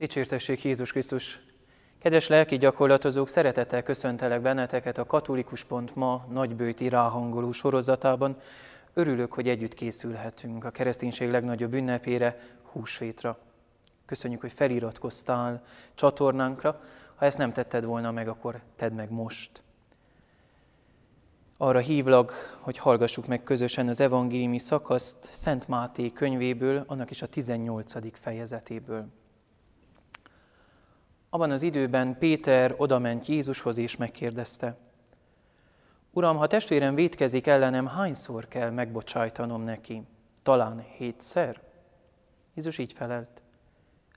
Dicsértessék Jézus Krisztus! Kedves lelki gyakorlatozók, szeretettel köszöntelek benneteket a Katolikus Pont ma nagybőti ráhangoló sorozatában. Örülök, hogy együtt készülhetünk a kereszténység legnagyobb ünnepére, húsvétra. Köszönjük, hogy feliratkoztál csatornánkra. Ha ezt nem tetted volna meg, akkor tedd meg most. Arra hívlak, hogy hallgassuk meg közösen az evangéliumi szakaszt Szent Máté könyvéből, annak is a 18. fejezetéből. Abban az időben Péter odament Jézushoz és megkérdezte, Uram, ha testvérem vétkezik ellenem, hányszor kell megbocsájtanom neki? Talán hétszer? Jézus így felelt.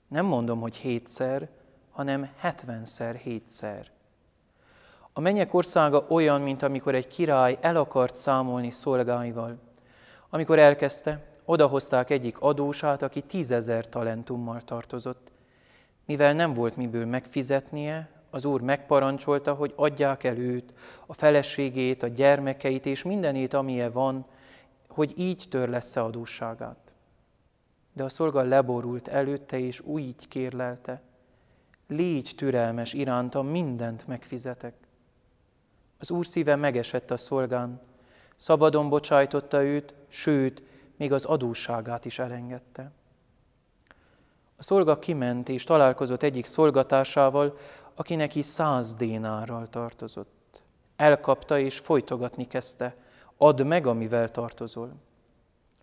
Nem mondom, hogy hétszer, hanem hetvenszer hétszer. A mennyek országa olyan, mint amikor egy király el akart számolni szolgáival. Amikor elkezdte, odahozták egyik adósát, aki tízezer talentummal tartozott. Mivel nem volt miből megfizetnie, az úr megparancsolta, hogy adják el őt, a feleségét, a gyermekeit és mindenét, amilyen van, hogy így törlesse adósságát. De a szolga leborult előtte, és úgy kérlelte, légy türelmes iránta, mindent megfizetek. Az úr szíve megesett a szolgán, szabadon bocsájtotta őt, sőt, még az adósságát is elengedte. A szolga kiment és találkozott egyik szolgatásával, aki neki száz dénárral tartozott. Elkapta és folytogatni kezdte, add meg, amivel tartozol.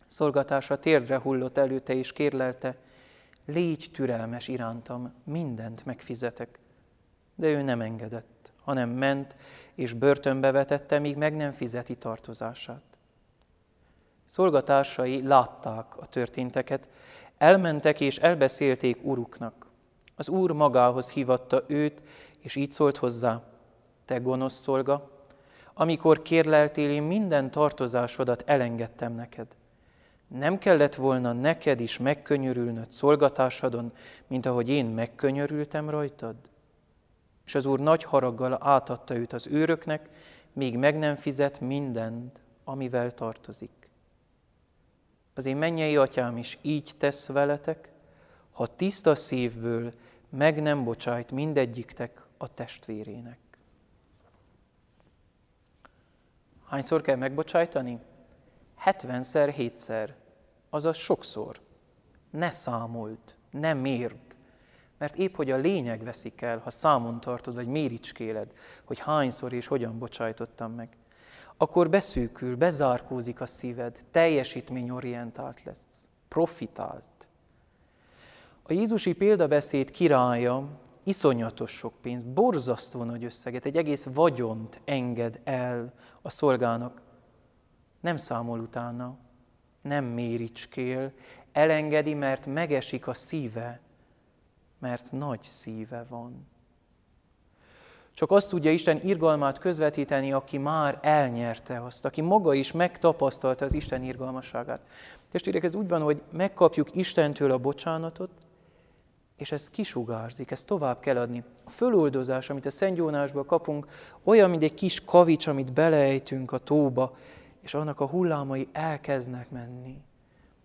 Szolgatása térdre hullott előtte és kérlelte, légy türelmes irántam, mindent megfizetek. De ő nem engedett, hanem ment és börtönbe vetette, míg meg nem fizeti tartozását. Szolgatársai látták a történteket, Elmentek és elbeszélték uruknak. Az úr magához hívatta őt, és így szólt hozzá, te gonosz szolga, amikor kérleltél, én minden tartozásodat elengedtem neked. Nem kellett volna neked is megkönyörülnöd szolgatásodon, mint ahogy én megkönyörültem rajtad? És az úr nagy haraggal átadta őt az őröknek, míg meg nem fizet mindent, amivel tartozik. Az én mennyei atyám is így tesz veletek, ha tiszta szívből meg nem bocsájt mindegyiktek a testvérének. Hányszor kell megbocsájtani? 70-szer, hétszer, azaz sokszor. Ne számolt, ne mérd, mert épp hogy a lényeg veszik el, ha számon tartod, vagy méricskéled, hogy hányszor és hogyan bocsájtottam meg akkor beszűkül, bezárkózik a szíved, teljesítményorientált lesz, profitált. A Jézusi példabeszéd királya iszonyatos sok pénzt, borzasztó nagy összeget, egy egész vagyont enged el a szolgának. Nem számol utána, nem méricskél, elengedi, mert megesik a szíve, mert nagy szíve van. Csak azt tudja Isten irgalmát közvetíteni, aki már elnyerte azt, aki maga is megtapasztalta az Isten irgalmasságát. Testvérek, ez úgy van, hogy megkapjuk Istentől a bocsánatot, és ez kisugárzik, ezt tovább kell adni. A föloldozás, amit a Szent Jónásban kapunk, olyan, mint egy kis kavics, amit beleejtünk a tóba, és annak a hullámai elkezdnek menni.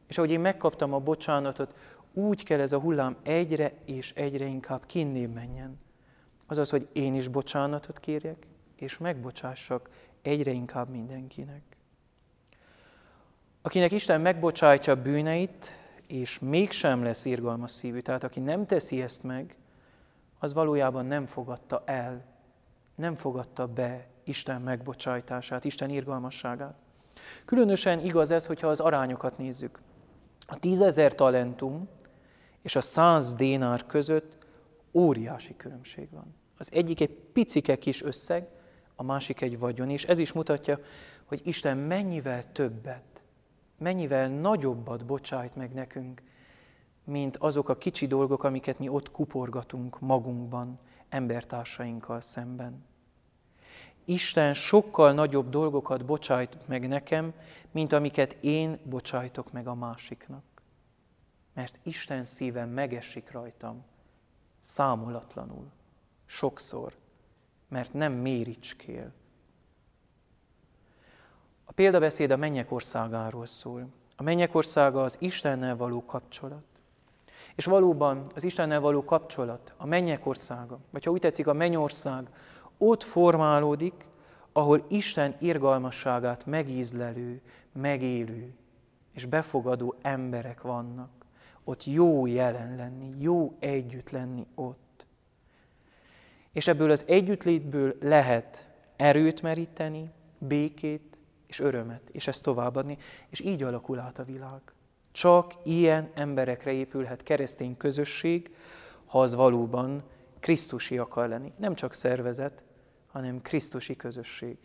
És ahogy én megkaptam a bocsánatot, úgy kell ez a hullám egyre és egyre inkább kinnébb menjen. Azaz, hogy én is bocsánatot kérjek, és megbocsássak egyre inkább mindenkinek. Akinek Isten megbocsátja bűneit, és mégsem lesz irgalmas szívű, tehát aki nem teszi ezt meg, az valójában nem fogadta el, nem fogadta be Isten megbocsájtását, Isten irgalmasságát. Különösen igaz ez, hogyha az arányokat nézzük. A tízezer talentum és a száz dénár között óriási különbség van. Az egyik egy picike kis összeg, a másik egy vagyon, és ez is mutatja, hogy Isten mennyivel többet, mennyivel nagyobbat bocsájt meg nekünk, mint azok a kicsi dolgok, amiket mi ott kuporgatunk magunkban, embertársainkkal szemben. Isten sokkal nagyobb dolgokat bocsájt meg nekem, mint amiket én bocsájtok meg a másiknak. Mert Isten szíve megesik rajtam, számolatlanul, sokszor, mert nem méricskél. A példabeszéd a mennyek országáról szól. A mennyek országa az Istennel való kapcsolat. És valóban az Istennel való kapcsolat, a mennyek országa, vagy ha úgy tetszik, a mennyország, ott formálódik, ahol Isten irgalmasságát megízlelő, megélő és befogadó emberek vannak. Ott jó jelen lenni, jó együtt lenni ott. És ebből az együttlétből lehet erőt meríteni, békét és örömet, és ezt továbbadni, és így alakul át a világ. Csak ilyen emberekre épülhet keresztény közösség, ha az valóban Krisztusi akar lenni. Nem csak szervezet, hanem Krisztusi közösség.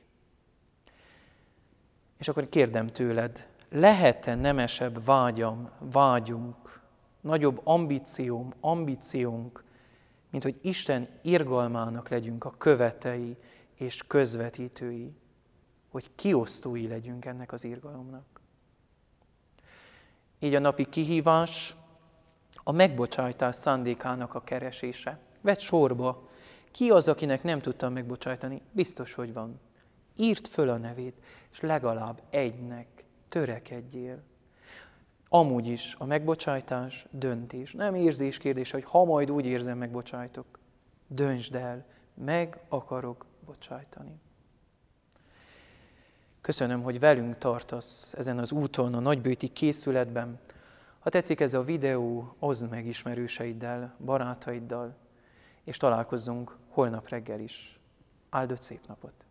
És akkor kérdem tőled, lehet-e nemesebb vágyam, vágyunk, nagyobb ambícióm, ambíciónk, mint hogy Isten irgalmának legyünk a követei és közvetítői, hogy kiosztói legyünk ennek az irgalomnak. Így a napi kihívás a megbocsájtás szándékának a keresése. Vedd sorba, ki az, akinek nem tudtam megbocsájtani? Biztos, hogy van. Írd föl a nevét, és legalább egynek törekedjél. Amúgy is a megbocsájtás döntés. Nem érzés kérdése, hogy ha majd úgy érzem, megbocsájtok. Döntsd el, meg akarok bocsájtani. Köszönöm, hogy velünk tartasz ezen az úton, a nagybőti készületben. Ha tetszik ez a videó, oszd meg ismerőseiddel, barátaiddal, és találkozzunk holnap reggel is. Áldott szép napot!